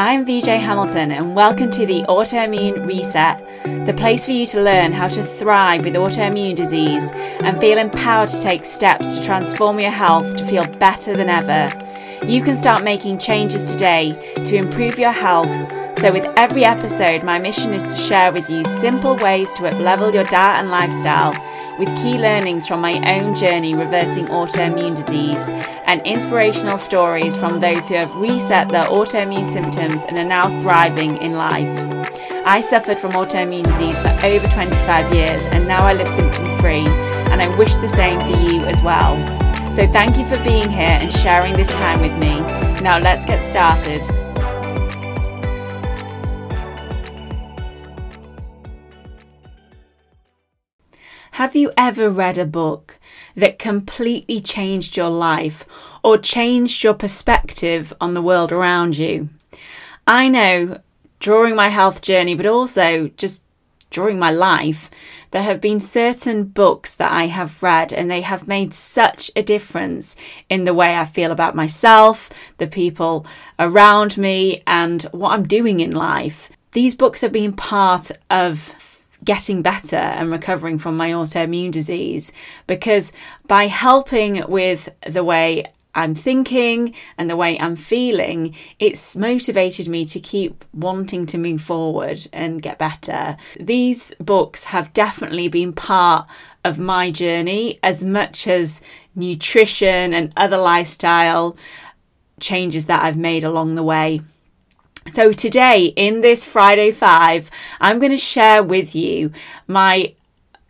I'm VJ Hamilton, and welcome to the Autoimmune Reset, the place for you to learn how to thrive with autoimmune disease and feel empowered to take steps to transform your health to feel better than ever. You can start making changes today to improve your health. So, with every episode, my mission is to share with you simple ways to uplevel your diet and lifestyle with key learnings from my own journey reversing autoimmune disease and inspirational stories from those who have reset their autoimmune symptoms and are now thriving in life. I suffered from autoimmune disease for over 25 years and now I live symptom free, and I wish the same for you as well. So, thank you for being here and sharing this time with me. Now, let's get started. Have you ever read a book that completely changed your life or changed your perspective on the world around you? I know during my health journey, but also just during my life, there have been certain books that I have read and they have made such a difference in the way I feel about myself, the people around me, and what I'm doing in life. These books have been part of getting better and recovering from my autoimmune disease because by helping with the way I'm thinking and the way I'm feeling, it's motivated me to keep wanting to move forward and get better. These books have definitely been part of my journey as much as nutrition and other lifestyle changes that I've made along the way. So, today in this Friday Five, I'm going to share with you my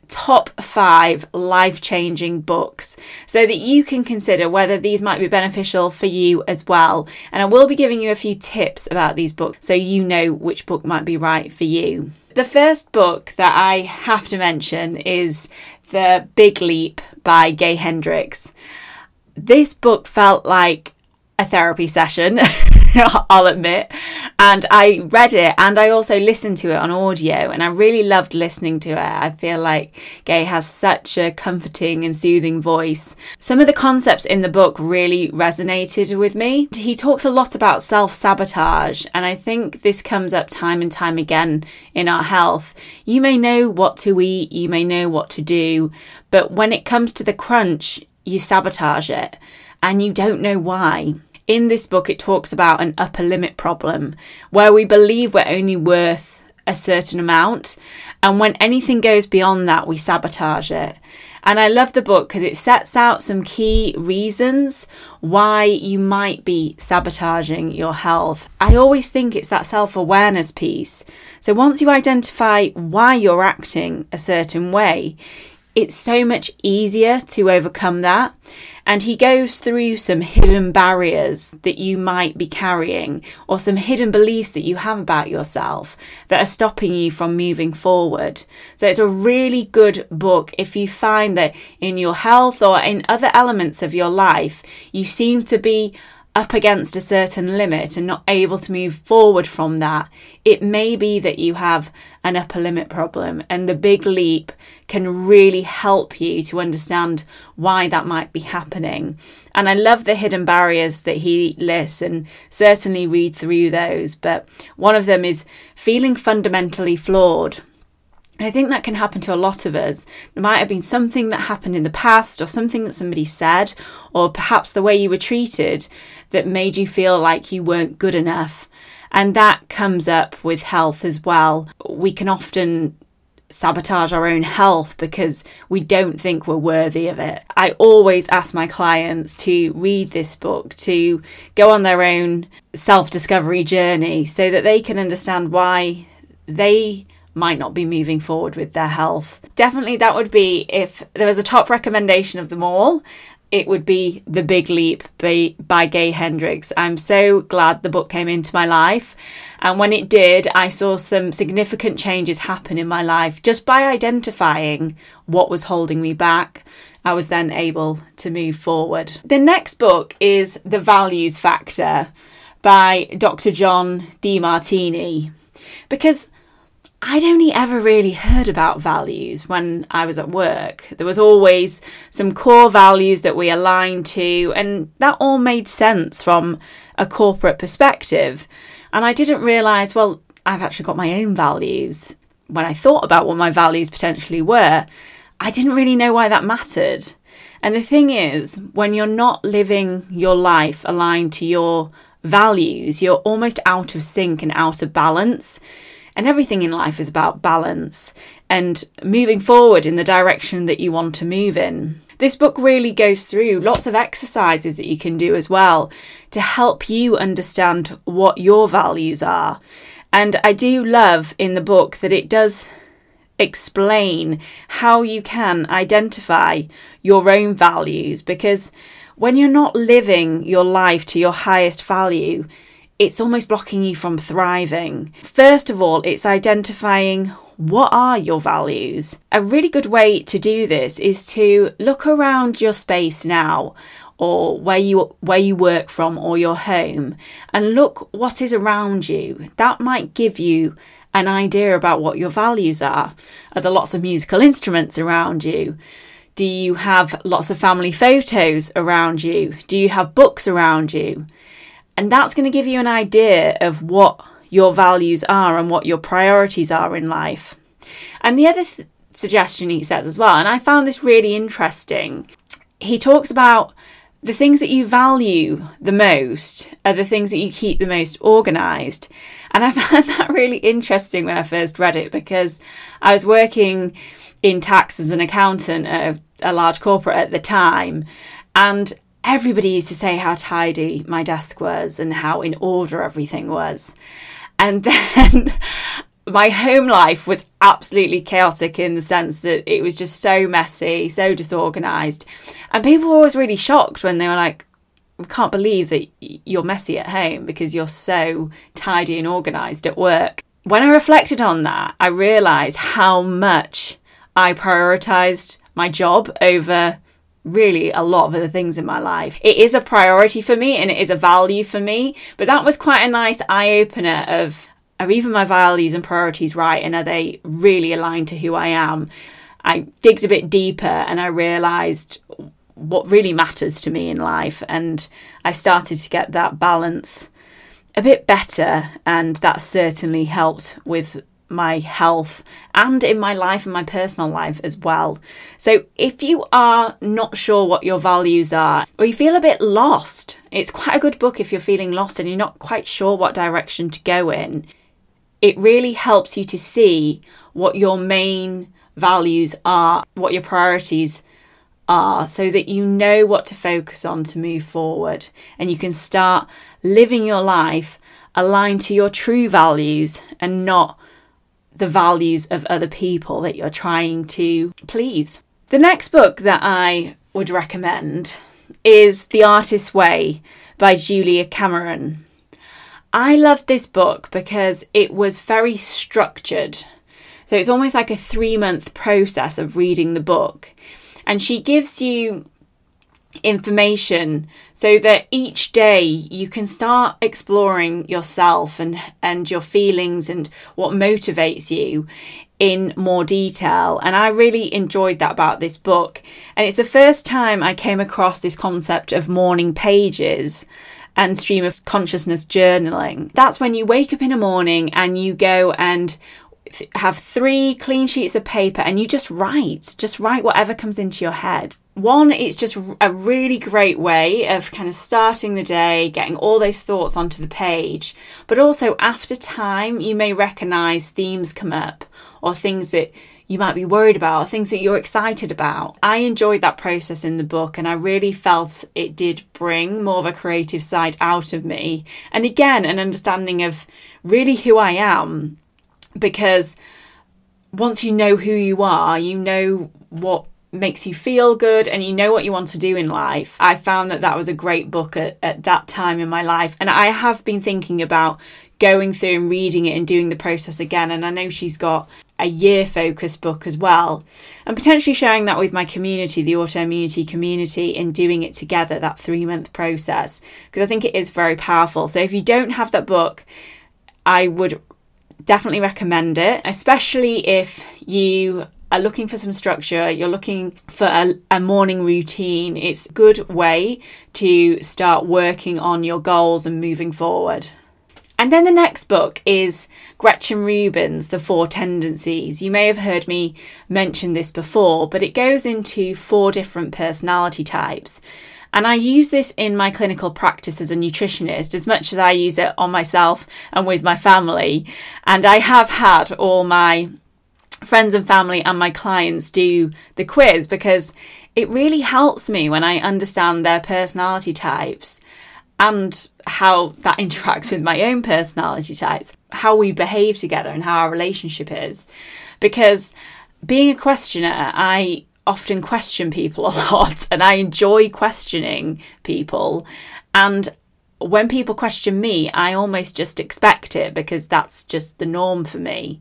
top five life changing books so that you can consider whether these might be beneficial for you as well. And I will be giving you a few tips about these books so you know which book might be right for you. The first book that I have to mention is The Big Leap by Gay Hendricks. This book felt like a therapy session, I'll admit. And I read it and I also listened to it on audio and I really loved listening to it. I feel like Gay has such a comforting and soothing voice. Some of the concepts in the book really resonated with me. He talks a lot about self sabotage and I think this comes up time and time again in our health. You may know what to eat, you may know what to do, but when it comes to the crunch, you sabotage it and you don't know why in this book, it talks about an upper limit problem where we believe we're only worth a certain amount. And when anything goes beyond that, we sabotage it. And I love the book because it sets out some key reasons why you might be sabotaging your health. I always think it's that self awareness piece. So once you identify why you're acting a certain way, it's so much easier to overcome that. And he goes through some hidden barriers that you might be carrying or some hidden beliefs that you have about yourself that are stopping you from moving forward. So it's a really good book if you find that in your health or in other elements of your life, you seem to be up against a certain limit and not able to move forward from that, it may be that you have an upper limit problem. And the big leap can really help you to understand why that might be happening. And I love the hidden barriers that he lists and certainly read through those. But one of them is feeling fundamentally flawed. I think that can happen to a lot of us. There might have been something that happened in the past or something that somebody said, or perhaps the way you were treated that made you feel like you weren't good enough. And that comes up with health as well. We can often sabotage our own health because we don't think we're worthy of it. I always ask my clients to read this book, to go on their own self discovery journey so that they can understand why they might not be moving forward with their health. Definitely, that would be if there was a top recommendation of them all. It would be The Big Leap by, by Gay Hendricks. I'm so glad the book came into my life. And when it did, I saw some significant changes happen in my life just by identifying what was holding me back. I was then able to move forward. The next book is The Values Factor by Dr. John Demartini. Because I'd only ever really heard about values when I was at work. There was always some core values that we aligned to, and that all made sense from a corporate perspective. And I didn't realise, well, I've actually got my own values. When I thought about what my values potentially were, I didn't really know why that mattered. And the thing is, when you're not living your life aligned to your values, you're almost out of sync and out of balance. And everything in life is about balance and moving forward in the direction that you want to move in. This book really goes through lots of exercises that you can do as well to help you understand what your values are. And I do love in the book that it does explain how you can identify your own values because when you're not living your life to your highest value, it's almost blocking you from thriving. First of all, it's identifying what are your values. A really good way to do this is to look around your space now or where you where you work from or your home and look what is around you. That might give you an idea about what your values are. Are there lots of musical instruments around you? Do you have lots of family photos around you? Do you have books around you? And that's going to give you an idea of what your values are and what your priorities are in life. And the other th- suggestion he says as well, and I found this really interesting, he talks about the things that you value the most are the things that you keep the most organized. And I found that really interesting when I first read it because I was working in tax as an accountant at a, a large corporate at the time. And everybody used to say how tidy my desk was and how in order everything was. And then my home life was absolutely chaotic in the sense that it was just so messy, so disorganized. And people were always really shocked when they were like, I can't believe that you're messy at home because you're so tidy and organized at work. When I reflected on that, I realized how much I prioritized my job over really a lot of other things in my life. It is a priority for me and it is a value for me, but that was quite a nice eye opener of are even my values and priorities right and are they really aligned to who I am? I digged a bit deeper and I realized what really matters to me in life and I started to get that balance a bit better and that certainly helped with my health and in my life and my personal life as well. So, if you are not sure what your values are or you feel a bit lost, it's quite a good book if you're feeling lost and you're not quite sure what direction to go in. It really helps you to see what your main values are, what your priorities are, so that you know what to focus on to move forward and you can start living your life aligned to your true values and not the values of other people that you're trying to please. The next book that I would recommend is The Artist's Way by Julia Cameron. I loved this book because it was very structured. So it's almost like a three month process of reading the book. And she gives you information so that each day you can start exploring yourself and and your feelings and what motivates you in more detail. And I really enjoyed that about this book. And it's the first time I came across this concept of morning pages and stream of consciousness journaling. That's when you wake up in the morning and you go and have three clean sheets of paper and you just write just write whatever comes into your head one, it's just a really great way of kind of starting the day, getting all those thoughts onto the page. But also, after time, you may recognize themes come up or things that you might be worried about, or things that you're excited about. I enjoyed that process in the book and I really felt it did bring more of a creative side out of me. And again, an understanding of really who I am because once you know who you are, you know what makes you feel good and you know what you want to do in life. I found that that was a great book at, at that time in my life. And I have been thinking about going through and reading it and doing the process again. And I know she's got a year focused book as well. And potentially sharing that with my community, the autoimmunity community, in doing it together, that three month process, because I think it is very powerful. So if you don't have that book, I would definitely recommend it, especially if you are looking for some structure, you're looking for a, a, morning routine, it's a good way to start working on your goals and moving forward. And then the next book is Gretchen Rubin's The Four Tendencies. You may have heard me mention this before, but it goes into four different personality types. And I use this in my clinical practice as a nutritionist as much as I use it on myself and with my family. And I have had all my friends and family and my clients do the quiz because it really helps me when I understand their personality types and how that interacts with my own personality types, how we behave together and how our relationship is. Because being a questioner, I often question people a lot and I enjoy questioning people. And when people question me, I almost just expect it because that's just the norm for me.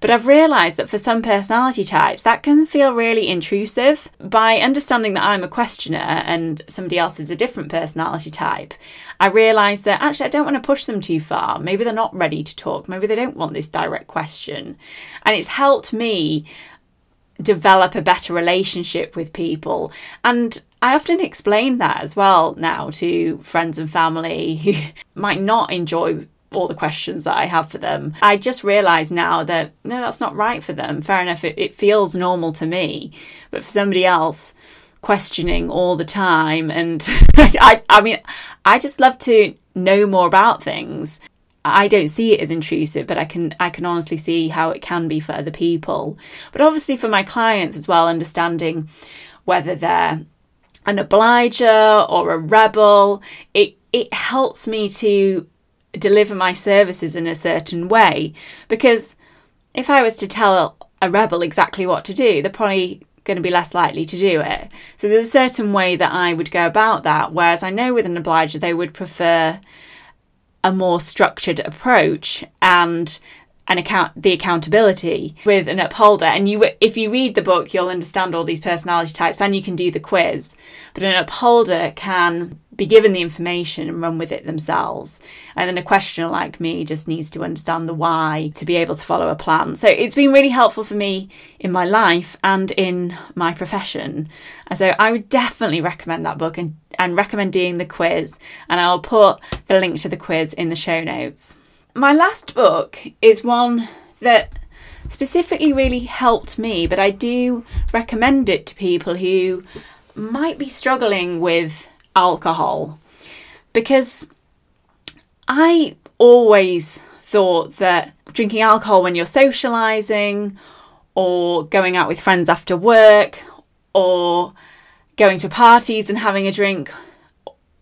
But I've realised that for some personality types, that can feel really intrusive. By understanding that I'm a questioner and somebody else is a different personality type, I realise that actually I don't want to push them too far. Maybe they're not ready to talk. Maybe they don't want this direct question. And it's helped me develop a better relationship with people. And I often explain that as well now to friends and family who might not enjoy all the questions that I have for them. I just realise now that no, that's not right for them. Fair enough, it, it feels normal to me, but for somebody else, questioning all the time, and I, I mean, I just love to know more about things. I don't see it as intrusive, but I can I can honestly see how it can be for other people. But obviously for my clients as well, understanding whether they're an obliger or a rebel, it it helps me to deliver my services in a certain way. Because if I was to tell a rebel exactly what to do, they're probably going to be less likely to do it. So there's a certain way that I would go about that. Whereas I know with an obliger, they would prefer a more structured approach and an account the accountability with an upholder. And you if you read the book you'll understand all these personality types and you can do the quiz. But an upholder can be given the information and run with it themselves. And then a questioner like me just needs to understand the why to be able to follow a plan. So it's been really helpful for me in my life and in my profession. And so i would definitely recommend that book and, and recommend doing the quiz. And i'll put the link to the quiz in the show notes my last book is one that specifically really helped me, but I do recommend it to people who might be struggling with alcohol. Because I always thought that drinking alcohol when you're socializing or going out with friends after work or going to parties and having a drink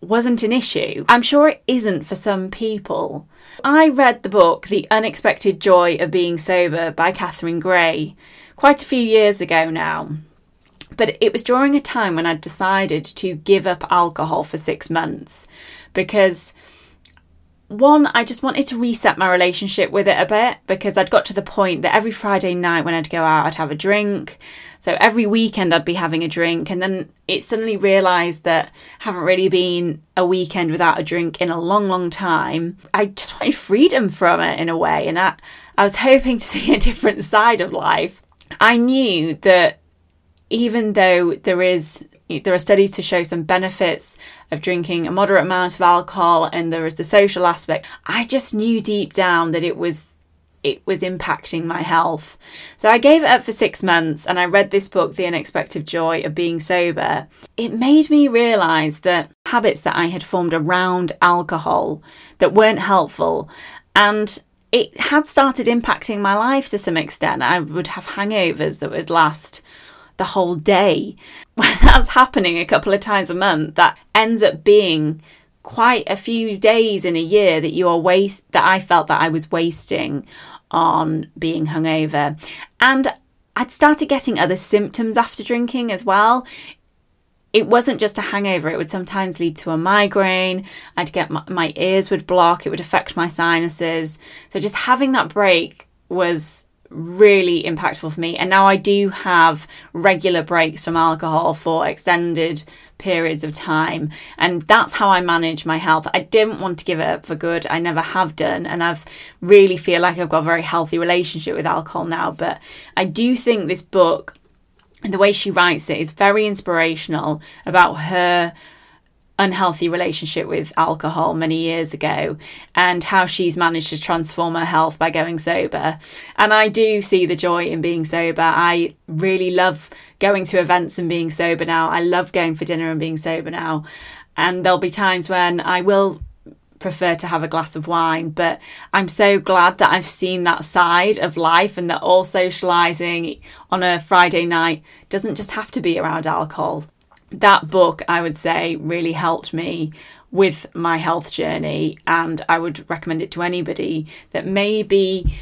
wasn't an issue. I'm sure it isn't for some people. I read the book The Unexpected Joy of Being Sober by Catherine Gray quite a few years ago now. But it was during a time when I'd decided to give up alcohol for six months because one, I just wanted to reset my relationship with it a bit because I'd got to the point that every Friday night when I'd go out, I'd have a drink. So every weekend I'd be having a drink. And then it suddenly realised that I haven't really been a weekend without a drink in a long, long time. I just wanted freedom from it in a way. And I, I was hoping to see a different side of life. I knew that even though there is there are studies to show some benefits of drinking a moderate amount of alcohol and there is the social aspect i just knew deep down that it was it was impacting my health. So i gave it up for 6 months and i read this book the unexpected joy of being sober. It made me realize that habits that i had formed around alcohol that weren't helpful and it had started impacting my life to some extent. I would have hangovers that would last the whole day. When that's happening a couple of times a month, that ends up being quite a few days in a year that you are waste that I felt that I was wasting on being hungover. And I'd started getting other symptoms after drinking as well. It wasn't just a hangover, it would sometimes lead to a migraine. I'd get my, my ears would block, it would affect my sinuses. So just having that break was really impactful for me. And now I do have regular breaks from alcohol for extended periods of time. And that's how I manage my health. I didn't want to give it up for good. I never have done. And I've really feel like I've got a very healthy relationship with alcohol now. But I do think this book and the way she writes it is very inspirational about her unhealthy relationship with alcohol many years ago and how she's managed to transform her health by going sober. And I do see the joy in being sober. I really love going to events and being sober now. I love going for dinner and being sober now. And there'll be times when I will prefer to have a glass of wine, but I'm so glad that I've seen that side of life and that all socializing on a Friday night doesn't just have to be around alcohol that book, I would say, really helped me with my health journey. And I would recommend it to anybody that may be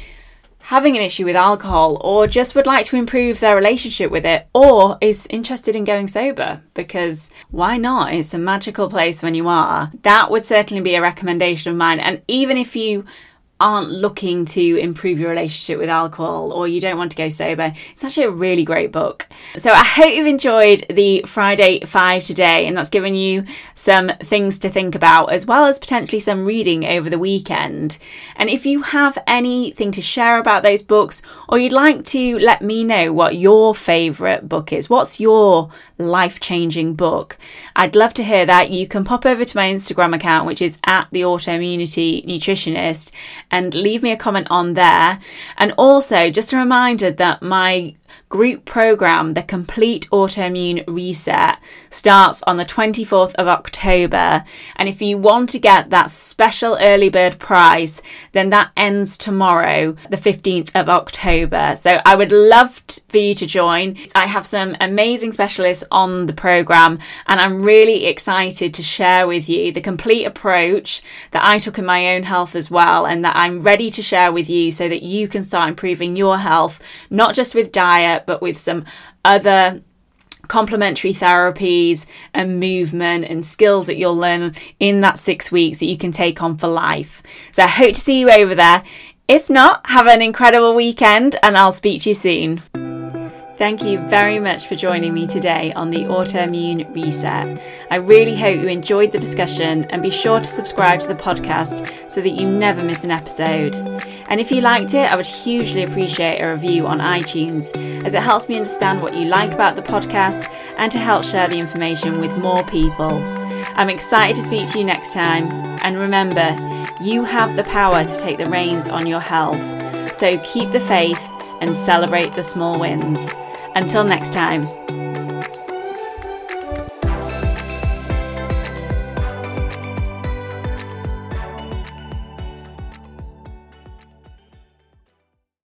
having an issue with alcohol or just would like to improve their relationship with it or is interested in going sober because why not? It's a magical place when you are. That would certainly be a recommendation of mine. And even if you aren't looking to improve your relationship with alcohol or you don't want to go sober, it's actually a really great book. So I hope you've enjoyed the Friday Five today and that's given you some things to think about as well as potentially some reading over the weekend. And if you have anything to share about those books or you'd like to let me know what your favourite book is, what's your life changing book, I'd love to hear that. You can pop over to my Instagram account, which is at the autoimmunity nutritionist and leave me a comment on there. And also, just a reminder that my group program, the Complete Autoimmune Reset, starts on the 24th of October. And if you want to get that special early bird price, then that ends tomorrow, the 15th of October. So I would love for you to join. I have some amazing specialists on the program, and I'm really excited to share with you the complete approach that I took in my own health as well, and that I'm ready to share with you so that you can start improving your health, not just with diet but with some other complementary therapies and movement and skills that you'll learn in that six weeks that you can take on for life. So I hope to see you over there. If not, have an incredible weekend and I'll speak to you soon. Thank you very much for joining me today on the Autoimmune Reset. I really hope you enjoyed the discussion and be sure to subscribe to the podcast so that you never miss an episode. And if you liked it, I would hugely appreciate a review on iTunes as it helps me understand what you like about the podcast and to help share the information with more people. I'm excited to speak to you next time. And remember, you have the power to take the reins on your health. So keep the faith and celebrate the small wins. Until next time.